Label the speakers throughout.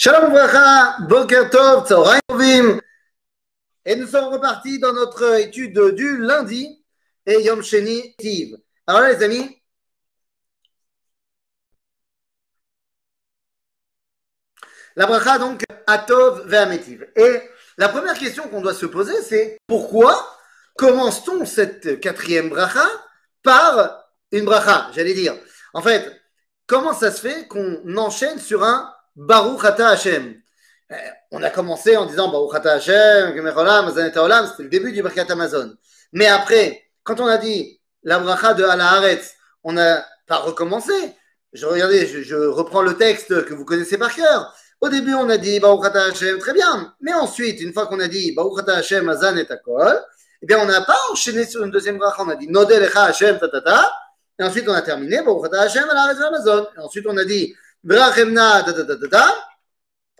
Speaker 1: Shalom Bracha, Boker Tov, Tovim. Et nous sommes repartis dans notre étude du lundi et Yom Sheni Tiv. Alors là, les amis, la bracha donc Atov Ve'ametiv. Et la première question qu'on doit se poser, c'est pourquoi commence-t-on cette quatrième bracha par une bracha J'allais dire? En fait, comment ça se fait qu'on enchaîne sur un Baruch Ata Hashem euh, On a commencé en disant Baruch Ata Hashem, c'était le début du Birkat Amazon. Mais après, quand on a dit la bracha de Haaretz, on n'a pas recommencé. Je regardais, je, reprends le texte que vous connaissez par cœur. Au début, on a dit Baruch Ata Hashem, très bien. Mais ensuite, une fois qu'on a dit Baruch Ata Hashem, Azan et Akol, eh bien, on n'a pas enchaîné sur une deuxième bracha. On a dit Nodel Echa Hashem, ta. Et ensuite, on a terminé Baruch Ata Hashem, Haaretz Amazon. Et ensuite, on a dit Ta, ta, ta, ta, ta.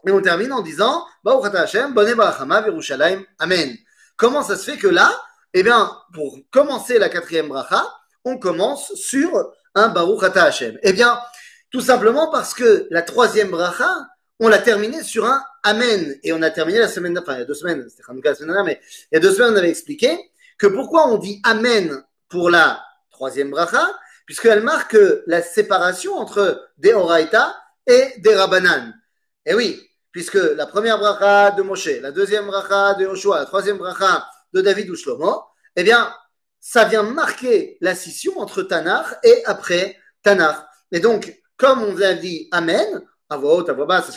Speaker 1: Et on termine en disant Baruch Hashem, Bonne Barachama, Yerushalayim, Amen. Comment ça se fait que là, eh bien, pour commencer la quatrième bracha, on commence sur un Baruch Hashem? Eh bien, tout simplement parce que la troisième bracha, on l'a terminée sur un Amen. Et on a terminé la semaine, enfin, il y a deux semaines, c'était la semaine dernière, mais il y a deux semaines, on avait expliqué que pourquoi on dit Amen pour la troisième bracha, puisqu'elle marque la séparation entre des Horaïta et des Rabbanan. Et oui, puisque la première bracha de Moshe, la deuxième bracha de Yoshua, la troisième bracha de David ou Shlomo, eh bien, ça vient marquer la scission entre Tanakh et après Tanakh. Et donc, comme on a dit Amen, à voix haute, à voix basse,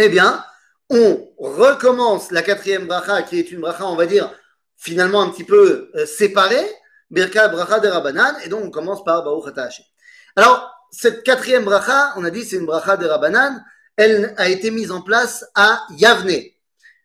Speaker 1: eh bien, on recommence la quatrième bracha, qui est une bracha, on va dire, finalement un petit peu euh, séparée, Birka bracha de Rabbanan, et donc on commence par Baruch. Alors, cette quatrième bracha, on a dit c'est une bracha de Rabbanan, elle a été mise en place à Yavne.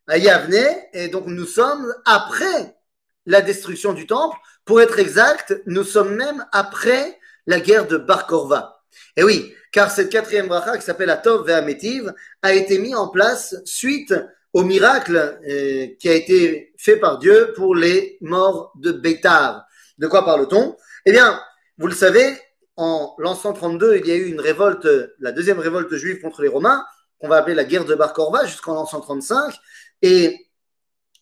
Speaker 1: À Yavne, et donc nous sommes après la destruction du temple. Pour être exact, nous sommes même après la guerre de Bar Korva. Et oui, car cette quatrième bracha qui s'appelle Atov Ve'ametiv a été mise en place suite au miracle euh, qui a été fait par Dieu pour les morts de Bétar. De quoi parle-t-on? Eh bien, vous le savez, en l'an 132, il y a eu une révolte, la deuxième révolte juive contre les Romains, qu'on va appeler la guerre de Bar jusqu'en l'an 135. Et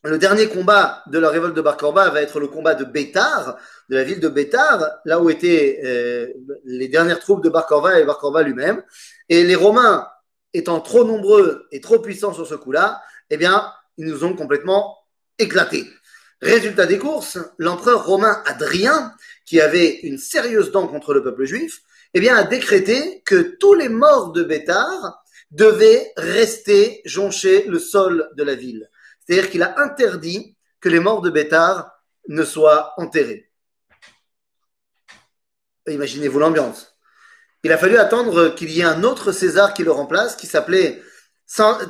Speaker 1: le dernier combat de la révolte de Bar va être le combat de Bétar, de la ville de Bétar, là où étaient euh, les dernières troupes de Bar et Bar lui-même. Et les Romains, étant trop nombreux et trop puissants sur ce coup-là, eh bien, ils nous ont complètement éclatés. Résultat des courses, l'empereur romain Adrien, qui avait une sérieuse dent contre le peuple juif, eh a décrété que tous les morts de Bétar devaient rester joncher le sol de la ville. C'est-à-dire qu'il a interdit que les morts de Bétar ne soient enterrés. Imaginez-vous l'ambiance. Il a fallu attendre qu'il y ait un autre César qui le remplace, qui s'appelait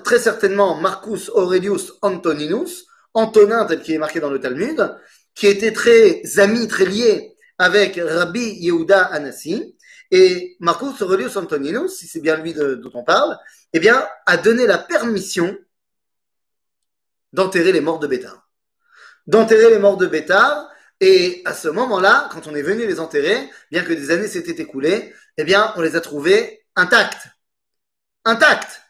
Speaker 1: très certainement Marcus Aurelius Antoninus, Antonin tel qu'il est marqué dans le Talmud, qui était très ami, très lié avec Rabbi Yehuda Anassi. Et Marcus Aurelius Antoninus, si c'est bien lui dont on parle, eh bien, a donné la permission d'enterrer les morts de Bétar. D'enterrer les morts de Bétar. Et à ce moment-là, quand on est venu les enterrer, bien que des années s'étaient écoulées, eh bien, on les a trouvés intacts. Intacts.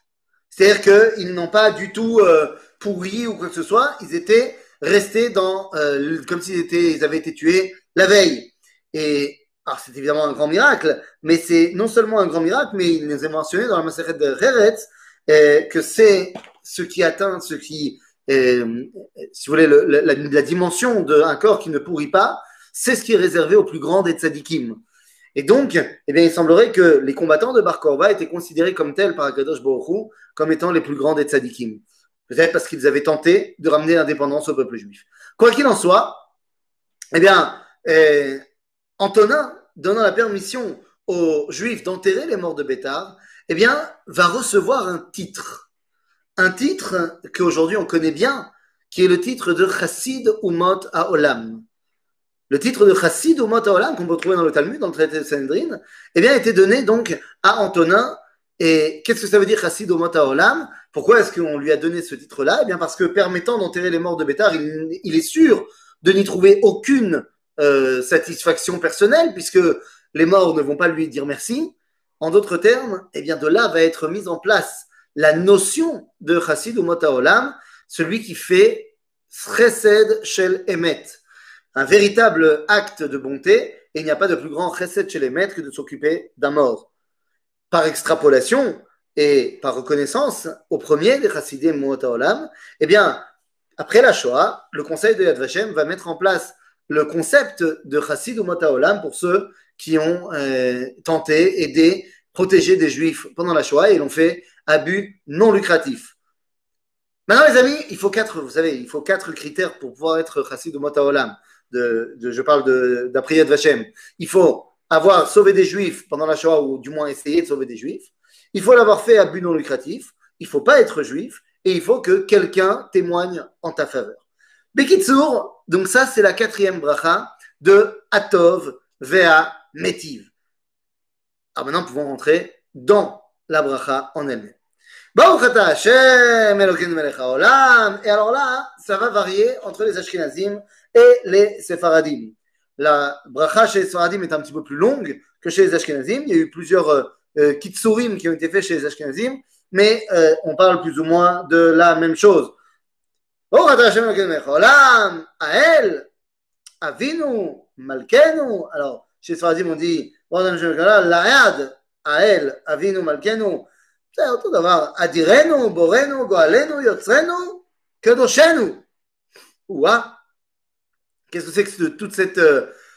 Speaker 1: C'est-à-dire qu'ils n'ont pas du tout euh, pourri ou quoi que ce soit. Ils étaient restés dans, euh, comme s'ils étaient, ils avaient été tués la veille. Et alors c'est évidemment un grand miracle, mais c'est non seulement un grand miracle, mais il nous est mentionné dans la Maseret de Heretz euh, que c'est ce qui atteint, ce qui euh, si vous voulez, le, la, dimension d'un corps qui ne pourrit pas, c'est ce qui est réservé aux plus grands des tzadikim. Et donc, eh bien, il semblerait que les combattants de Bar Korba étaient considérés comme tels par Akadosh Baruch comme étant les plus grands des tzadikim. Peut-être parce qu'ils avaient tenté de ramener l'indépendance au peuple juif. Quoi qu'il en soit, eh bien, euh, Antonin, donnant la permission aux juifs d'enterrer les morts de Bétar, eh bien, va recevoir un titre un titre qu'aujourd'hui on connaît bien, qui est le titre de Chassid Umot Haolam. Le titre de Chassid Umot Haolam, qu'on peut trouver dans le Talmud, dans le traité de Sanhedrin, eh bien, a été donné donc à Antonin. Et qu'est-ce que ça veut dire Chassid Umot Haolam Pourquoi est-ce qu'on lui a donné ce titre-là? Eh bien, parce que permettant d'enterrer les morts de Bétar, il, est sûr de n'y trouver aucune euh, satisfaction personnelle, puisque les morts ne vont pas lui dire merci. En d'autres termes, eh bien, de là va être mise en place la notion de chassid ou motaolam, celui qui fait chesed shel emet, un véritable acte de bonté, et il n'y a pas de plus grand chesed shel emet que de s'occuper d'un mort. Par extrapolation et par reconnaissance, au premier des chassidim motaolam, eh bien, après la Shoah, le conseil de Yad Vashem va mettre en place le concept de chassid ou motaolam pour ceux qui ont euh, tenté, aidé, protégé des juifs pendant la Shoah et l'ont fait abus non lucratif. Maintenant, les amis, il faut quatre, vous savez, il faut quatre critères pour pouvoir être chassid ou motaolam. De, de, je parle d'après Yad Vashem. Il faut avoir sauvé des juifs pendant la Shoah ou du moins essayer de sauver des juifs. Il faut l'avoir fait à but non lucratif. Il ne faut pas être juif et il faut que quelqu'un témoigne en ta faveur. Bekitsour, donc ça c'est la quatrième bracha de Atov Vea Metiv. Alors maintenant, nous pouvons rentrer dans la bracha en elle-même. Et alors là, ça va varier entre les Ashkenazim et les Sefaradim La bracha chez les Sefaradim est un petit peu plus longue que chez les Ashkenazim. Il y a eu plusieurs euh, kitsurim qui ont été faits chez les Ashkenazim, mais euh, on parle plus ou moins de la même chose. Ael, Avinu, Malkenu. Alors, chez les Sefaradim, on dit Laad, Ael, Avinu, Malkenu. C'est אותו דבר, אדירנו, בורנו, גואלנו, יוצרנו, קדושנו. Ouah Qu'est-ce que c'est que toute cette,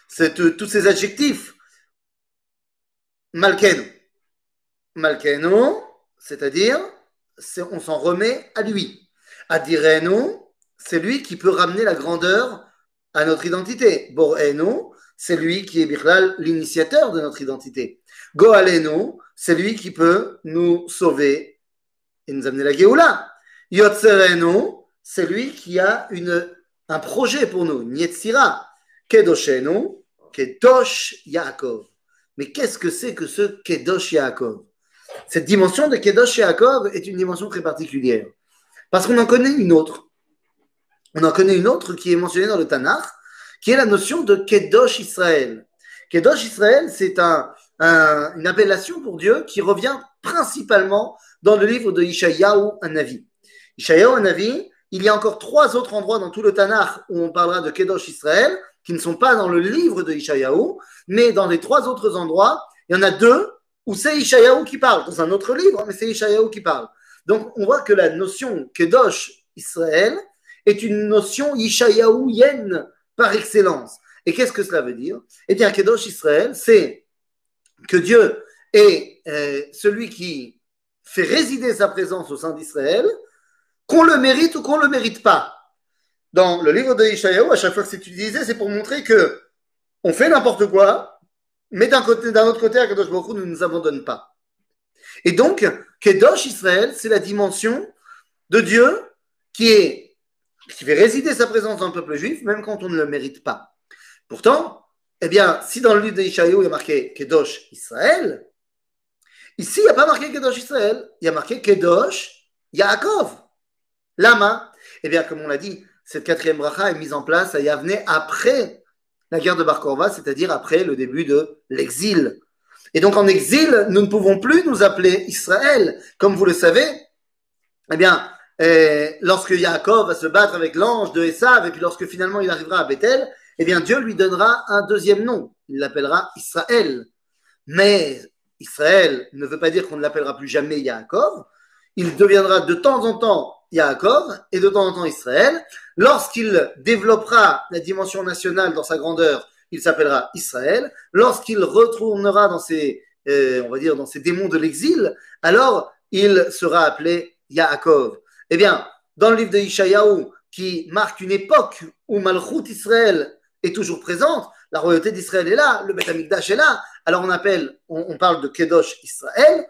Speaker 1: cette, tous ces adjectifs? Malkenu. Malkenu, c'est-à-dire, on s'en remet à lui. Adirenu, c'est lui qui peut ramener la grandeur à notre identité. Borenu, c'est lui qui est l'initiateur de notre identité. Goalenu, c'est lui qui peut nous sauver et nous amener la Géoula. Yotzerenu, c'est lui qui a une, un projet pour nous. Nietzira. Kedoshenu, Kedosh Yaakov. Mais qu'est-ce que c'est que ce Kedosh Yaakov? Cette dimension de Kedosh Yaakov est une dimension très particulière. Parce qu'on en connaît une autre. On en connaît une autre qui est mentionnée dans le Tanakh, qui est la notion de Kedosh Israël. Kedosh Israël, c'est un, une appellation pour Dieu qui revient principalement dans le livre de Ishayahu Anavi. Ishayahu Anavi, il y a encore trois autres endroits dans tout le Tanakh où on parlera de Kedosh Israël, qui ne sont pas dans le livre de Ishayahu, mais dans les trois autres endroits, il y en a deux où c'est Ishayahu qui parle, dans un autre livre, mais c'est Ishayahu qui parle. Donc on voit que la notion Kedosh Israël est une notion Ishayahuienne par excellence. Et qu'est-ce que cela veut dire? Eh bien, Kedosh Israël, c'est que Dieu est euh, celui qui fait résider sa présence au sein d'Israël, qu'on le mérite ou qu'on ne le mérite pas. Dans le livre de Ishaïaou, à chaque fois que c'est utilisé, c'est pour montrer que on fait n'importe quoi, mais d'un côté, d'un autre côté, Akadosh Baruch ne nous abandonne pas. Et donc, Kedosh Israël, c'est la dimension de Dieu qui est qui fait résider sa présence dans le peuple juif, même quand on ne le mérite pas. Pourtant, eh bien, si dans le livre d'Ishaïou, il y a marqué Kedosh Israël, ici, il n'y a pas marqué Kedosh Israël, il y a marqué Kedosh Yaakov. Lama. Eh bien, comme on l'a dit, cette quatrième bracha est mise en place à Yavne après la guerre de Bar Korva, c'est-à-dire après le début de l'exil. Et donc, en exil, nous ne pouvons plus nous appeler Israël. Comme vous le savez, eh bien, eh, lorsque Yaakov va se battre avec l'ange de Esav, et puis lorsque finalement il arrivera à Bethel, eh bien Dieu lui donnera un deuxième nom. Il l'appellera Israël. Mais Israël ne veut pas dire qu'on ne l'appellera plus jamais Yaakov. Il deviendra de temps en temps Yaakov et de temps en temps Israël. Lorsqu'il développera la dimension nationale dans sa grandeur, il s'appellera Israël. Lorsqu'il retournera dans ses, euh, démons de l'exil, alors il sera appelé Yaakov. Eh bien, dans le livre de Ishayahu, qui marque une époque où Malchut Israël est toujours présente, la royauté d'Israël est là, le Beth est là, alors on, parle de Kedosh Israël,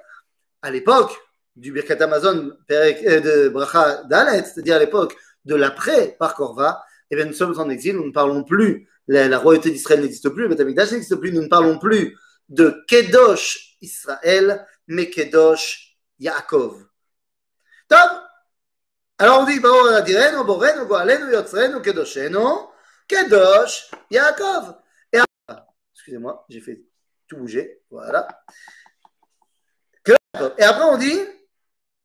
Speaker 1: à l'époque du Birkat Amazon euh, de Bracha Dalet, c'est-à-dire à l'époque de l'après par Korva, eh bien nous sommes en exil, nous ne parlons plus, la, royauté d'Israël n'existe plus, le Beth Amikdash n'existe plus, nous ne parlons plus de Kedosh Israël, mais Kedosh Yaakov. Top alors on dit, Direnu, Borenu, Goalenu, Yotzrenu, Kedoshenu, Kedosh Yaakov. Et excusez-moi, j'ai fait tout bouger. Voilà. Et après, on dit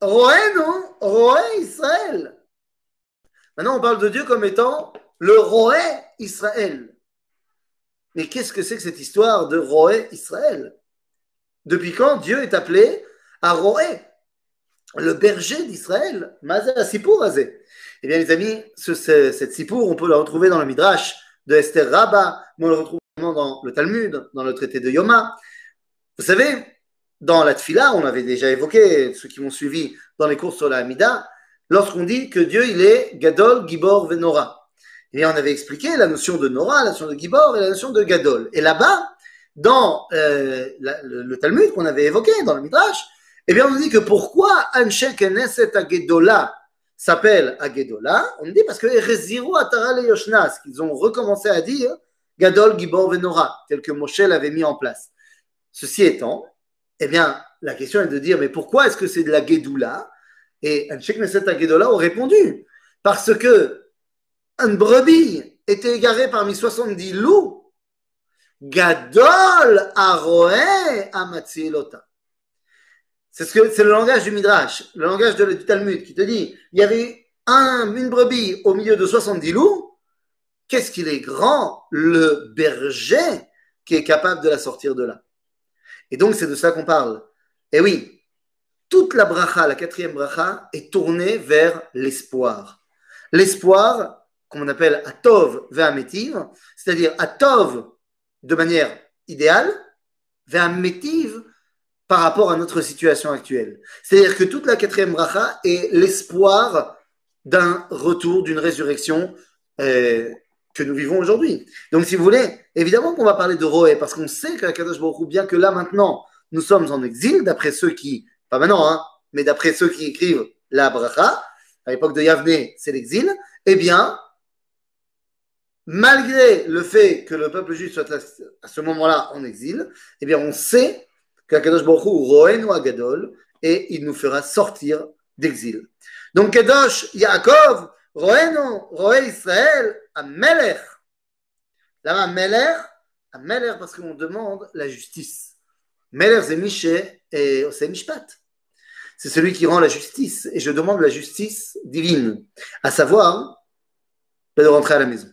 Speaker 1: Roenu, Roé Israël. Maintenant, on parle de Dieu comme étant le Roé Israël. Mais qu'est-ce que c'est que cette histoire de Roé Israël? Depuis quand Dieu est appelé à Roé, le berger d'Israël Mazé Sipour Azé. Eh bien, les amis, ce, cette Sipour, on peut la retrouver dans le Midrash de Esther Rabba, mais on le retrouve dans le Talmud, dans le traité de Yoma. Vous savez, dans la Tfila, on avait déjà évoqué, ceux qui m'ont suivi dans les cours sur la Hamida, lorsqu'on dit que Dieu, il est Gadol, Gibor, Venora. Et on avait expliqué la notion de Nora, la notion de Gibor et la notion de Gadol. Et là-bas, dans euh, le, Talmud qu'on avait évoqué, dans le Midrash, eh bien, on nous dit que pourquoi Anshe Keneset Agedola s'appelle Agedola? On nous dit parce que Reziru Atara Yoshnas, qu'ils ont recommencé à dire Gadol, Gibor, Venora, tel que Moshe l'avait mis en place. Ceci étant, eh bien, la question est de dire, mais pourquoi est-ce que c'est de la Gedoula Et Anshek Neset Gedoula ont répondu, parce que un brebis était égaré parmi 70 loups, Gadol Aroé Amatzilota. C'est ce c'est le langage du Midrash, le langage de, du Talmud qui te dit, il y avait un, une brebis au milieu de 70 loups, qu'est-ce qu'il est grand, le berger qui est capable de la sortir de là? Et donc, c'est de ça qu'on parle. Et oui, toute la bracha, la quatrième bracha, est tournée vers l'espoir. L'espoir, qu'on appelle atov ve'ametiv, c'est-à-dire atov de manière idéale, ve'ametiv par rapport à notre situation actuelle. C'est-à-dire que toute la quatrième bracha est l'espoir d'un retour, d'une résurrection euh, que nous vivons aujourd'hui. Donc, si vous voulez, évidemment qu'on va parler de Roé, parce qu'on sait que Kadosh Baruch bien que là maintenant, nous sommes en exil, d'après ceux qui, pas maintenant, hein, mais d'après ceux qui écrivent la bracha, à l'époque de Yavne, c'est l'exil, eh bien, malgré le fait que le peuple juif soit à ce moment-là en exil, eh bien, on sait qu'Akadosh Baruch Hu Roé nous Agadol, et il nous fera sortir d'exil. Donc, Kadosh Yaakov, Roéno, Roé Israël, à Meller. Là, à Meller, à Meller, parce qu'on demande la justice. Meller, c'est Miché et c'est Mishpat. C'est celui qui rend la justice. Et je demande la justice divine, à savoir de rentrer à la maison.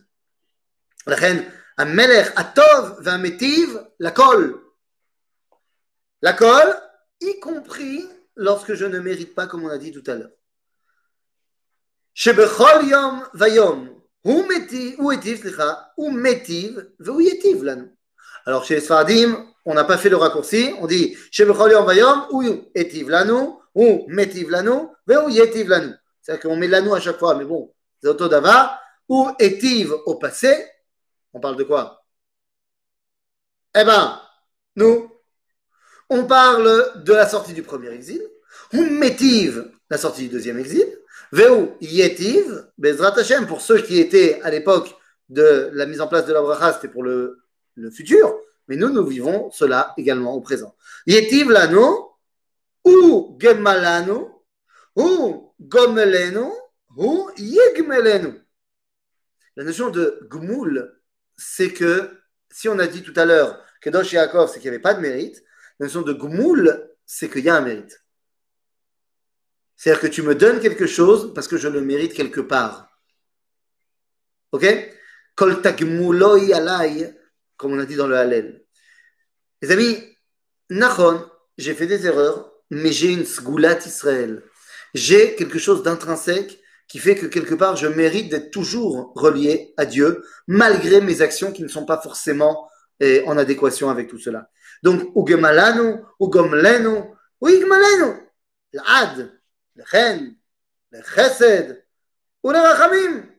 Speaker 1: La reine, à Meller, à Tov, va Métiv, la colle. La colle, y compris lorsque je ne mérite pas, comme on a dit tout à l'heure. Yom Vayom, alors, chez les on n'a pas fait le raccourci. On dit Chez Bayom, ou Metiv Lanou, ou Yetiv Lanou. C'est-à-dire qu'on met Lanou à chaque fois, mais bon, c'est autodava. Ou Etiv au passé? On parle de quoi? Eh ben, nous, on parle de la sortie du premier exil ou métive, la sortie du deuxième exil, Veu Yetiv, Bezrat pour ceux qui étaient à l'époque de la mise en place de la bracha, c'était pour le, le, futur, mais nous, nous vivons cela également au présent. Yetiv lano, ou gemalano, ou gomeleno, ou yegmeleno. La notion de gmoul, c'est que, si on a dit tout à l'heure que dans Yaakov, c'est qu'il n'y avait pas de mérite, la notion de gmoul, c'est qu'il y a un mérite. C'est-à-dire que tu me donnes quelque chose parce que je le mérite quelque part. Ok? Kol alay, comme on a dit dans le Hallel. Les amis, Nachon, j'ai fait des erreurs, mais j'ai une sgoulat Israël. J'ai quelque chose d'intrinsèque qui fait que quelque part je mérite d'être toujours relié à Dieu, malgré mes actions qui ne sont pas forcément eh, en adéquation avec tout cela. Donc, Ugemalanu, Ugomlenu, Uigmalenu, l'ad, לכן, לחסד ולרחמים.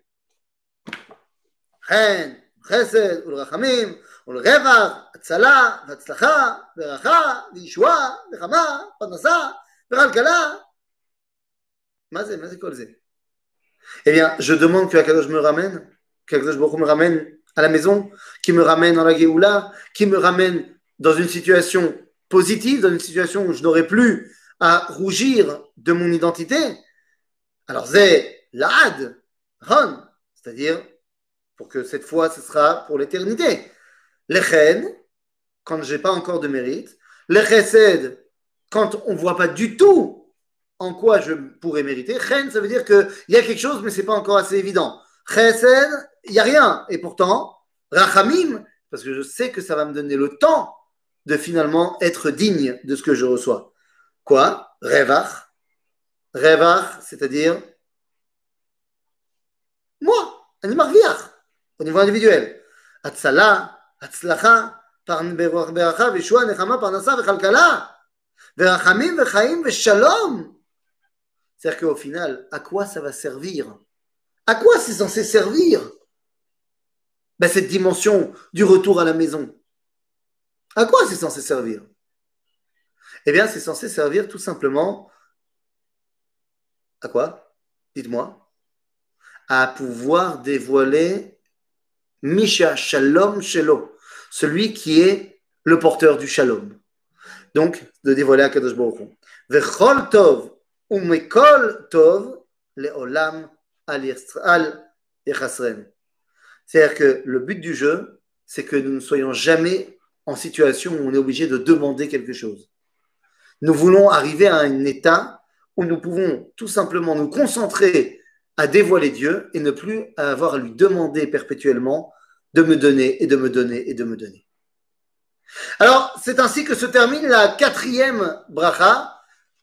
Speaker 1: לכן, חסד ולרחמים ולרווח, הצלה והצלחה ברכה וישועה נחמה, פרנסה וכלכלה. מה זה? מה זה כל זה? Eh bien, je demande que Akadosh me ramène, qu'Akadosh Baruch me ramène à la maison, qui me ramène dans la Géoula, qui me ramène dans une situation positive, dans une situation où je n'aurai plus à rougir de mon identité, alors c'est l'ad, ron, c'est-à-dire pour que cette fois ce sera pour l'éternité. Lechen, quand j'ai pas encore de mérite, le chesed, quand on voit pas du tout en quoi je pourrais mériter. Chen, ça veut dire qu'il y a quelque chose, mais ce n'est pas encore assez évident. Chesed, il n'y a rien. Et pourtant, Rachamim, parce que je sais que ça va me donner le temps de finalement être digne de ce que je reçois. Quoi? Revach. Revach, c'est-à-dire moi, marviach, au niveau individuel. Atzala, Atzlacha, Beracha, Veshua, Nechama, Parnasa, Vechalkala, Verachamim, Vechaim, Veshalom. C'est-à-dire qu'au final, à quoi ça va servir? À quoi c'est censé servir? Ben, Cette dimension du retour à la maison. À quoi c'est censé servir? Eh bien, c'est censé servir tout simplement à quoi? Dites-moi. À pouvoir dévoiler Misha Shalom Shelo, celui qui est le porteur du Shalom. Donc, de dévoiler à Kadosh Baruch Tov Tov al C'est-à-dire que le but du jeu, c'est que nous ne soyons jamais en situation où on est obligé de demander quelque chose. Nous voulons arriver à un état où nous pouvons tout simplement nous concentrer à dévoiler Dieu et ne plus avoir à lui demander perpétuellement de me donner et de me donner et de me donner. Alors, c'est ainsi que se termine la quatrième bracha,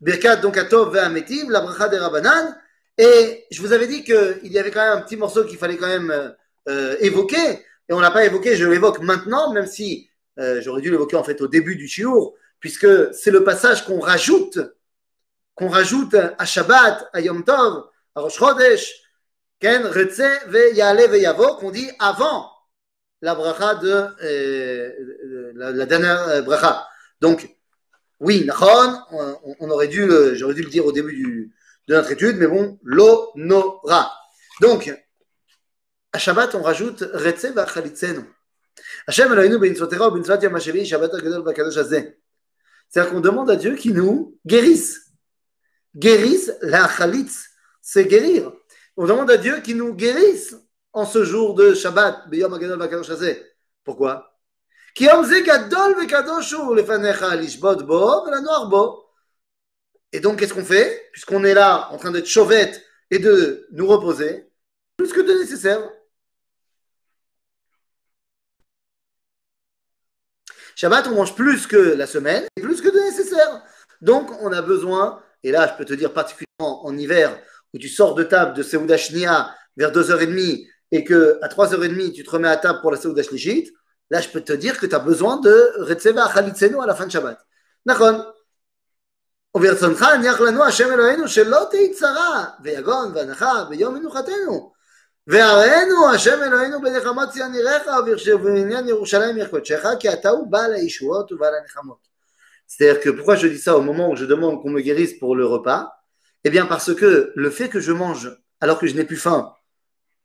Speaker 1: Birkat donc Atov la bracha des Rabbanan. Et je vous avais dit qu'il y avait quand même un petit morceau qu'il fallait quand même euh, évoquer, et on l'a pas évoqué, je l'évoque maintenant, même si euh, j'aurais dû l'évoquer en fait au début du shiur, puisque c'est le passage qu'on rajoute, qu'on rajoute à Shabbat, à Yom Tov, à Rosh Chodesh, Ken Retze ve Yale ve Yavo, qu'on dit avant la bracha de euh, la, dernière bracha. Donc, oui, Nachon, on, aurait dû, j'aurais dû le dire au début du, de notre étude, mais bon, l'onora. Donc, à Shabbat, on rajoute Retze va Chalitzenu. C'est-à-dire qu'on demande à Dieu qu'il nous guérisse. Guérisse, la chalitz, c'est guérir. On demande à Dieu qu'il nous guérisse en ce jour de Shabbat. Pourquoi? Et donc, qu'est-ce qu'on fait? Puisqu'on est là en train d'être chauvette et de nous reposer, plus que de nécessaire. Shabbat, on mange plus que la semaine et plus que de nécessaire. Donc, on a besoin, et là, je peux te dire particulièrement en hiver, où tu sors de table de Seouda Shnia vers 2h30 et que à 3h30, tu te remets à table pour la Seouda Shlishit, là, je peux te dire que tu as besoin de Retseva Chalitzenu à la fin de Shabbat. D'accord וברצונך הניח לנו השם אלוהינו שלא תהי צרה ויגון והנחה ביום מנוחתנו והראינו השם אלוהינו בנחמות ציון יראך ובעניין ירושלים עיר קודשך כי אתה הוא בעל הישועות ובעל הנחמות. C'est-à-dire que pourquoi je dis ça au moment où je demande qu'on me guérisse pour le repas Eh bien parce que le fait que je mange alors que je n'ai plus faim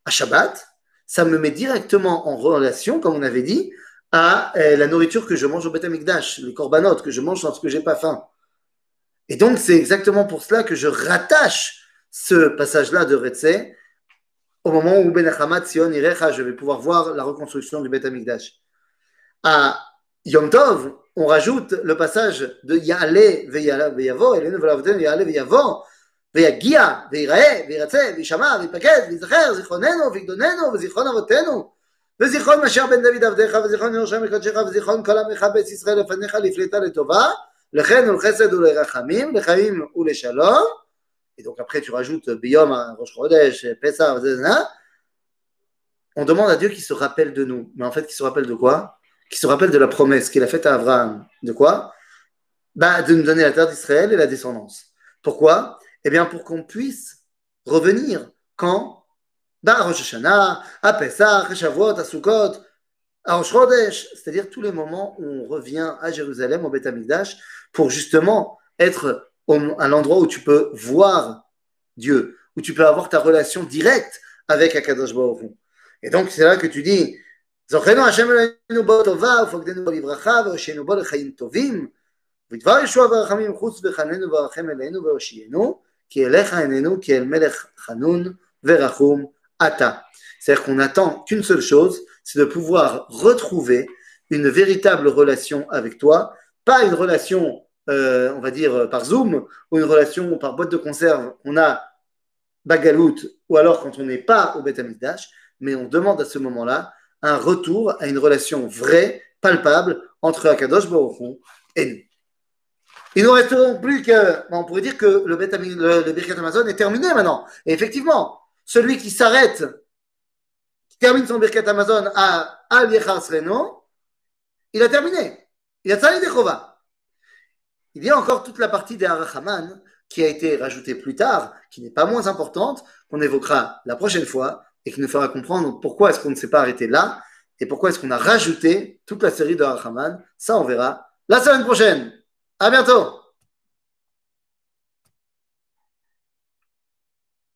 Speaker 1: à Shabbat, ça me met directement en relation, comme on avait dit, à euh, la nourriture que je mange au Beth Amikdash, les corbanotes que je mange lorsque j'ai pas faim. Et donc c'est exactement pour cela que je rattache ce passage-là de Retzé au moment où Ben Sion Irecha, je vais pouvoir voir la reconstruction du Beth Amikdash. À Yom Tov, on rajoute le passage de Ya'ale ve'yavo, Elenu ve'lavotenu Ya'ale ve'yavo, ויגיע, ויראה, וירצה, וישמע, ויפקד, ויזכר, זיכרוננו, ויגדוננו, וזיכרון אבותינו, וזיכרון משה בן דוד עבדיך, וזיכרון ירושלים מקדשך, וזיכרון כל עמך בית ישראל לפניך לפליטה לטובה, לכן ולחסד ולרחמים, לחיים ולשלום, et donc après tu rajoutes Biyom, Rosh Chodesh, Pessah, on demande à Dieu qu'il se rappelle de nous. Mais en fait, qu'il se rappelle de quoi? Qu'il se rappelle de la promesse qu'il a faite à Abraham. De quoi? Bah, De nous donner la terre d'Israël et la descendance. Pourquoi? Eh bien, pour qu'on puisse revenir quand? Bah, à Rosh Hashanah, à Pessah, à Shavuot, à Sukkot, à Rosh Chodesh, c'est-à-dire tous les moments où on revient à Jérusalem, au Beth pour justement être à l'endroit où tu peux voir Dieu, où tu peux avoir ta relation directe avec Akadosh Baruch Et donc, c'est là que tu dis, זוכרנו השם אלינו בו טובה ופקדנו בו לברכה והושיענו בו לחיים טובים ודבר ישוע ורחמים חוץ וחננו ורחם אלינו והושיענו כי אליך עינינו כי אל מלך חנון ורחום אתה. C'est-à-dire qu'on attend qu'une seule chose, c'est de pouvoir retrouver une véritable relation avec toi, pas une relation euh, on va dire, par Zoom, ou une relation par boîte de conserve, on a Bagalout, ou alors quand on n'est pas au Beth mais on demande à ce moment-là un retour à une relation vraie, palpable, entre Akadosh Baruch et nous. Il nous donc plus que, on pourrait dire que le, le, Birkat Amazon est terminé maintenant. Et effectivement, celui qui s'arrête, qui termine son Birkat Amazon à Al Reno, il a terminé. Il a Tzali Dechova. Il y a encore toute la partie des Arachaman qui a été rajoutée plus tard, qui n'est pas moins importante, qu'on évoquera la prochaine fois et qui nous fera comprendre pourquoi est-ce qu'on ne s'est pas arrêté là et pourquoi est-ce qu'on a rajouté toute la série de Arachaman. Ça, on verra la semaine prochaine. À bientôt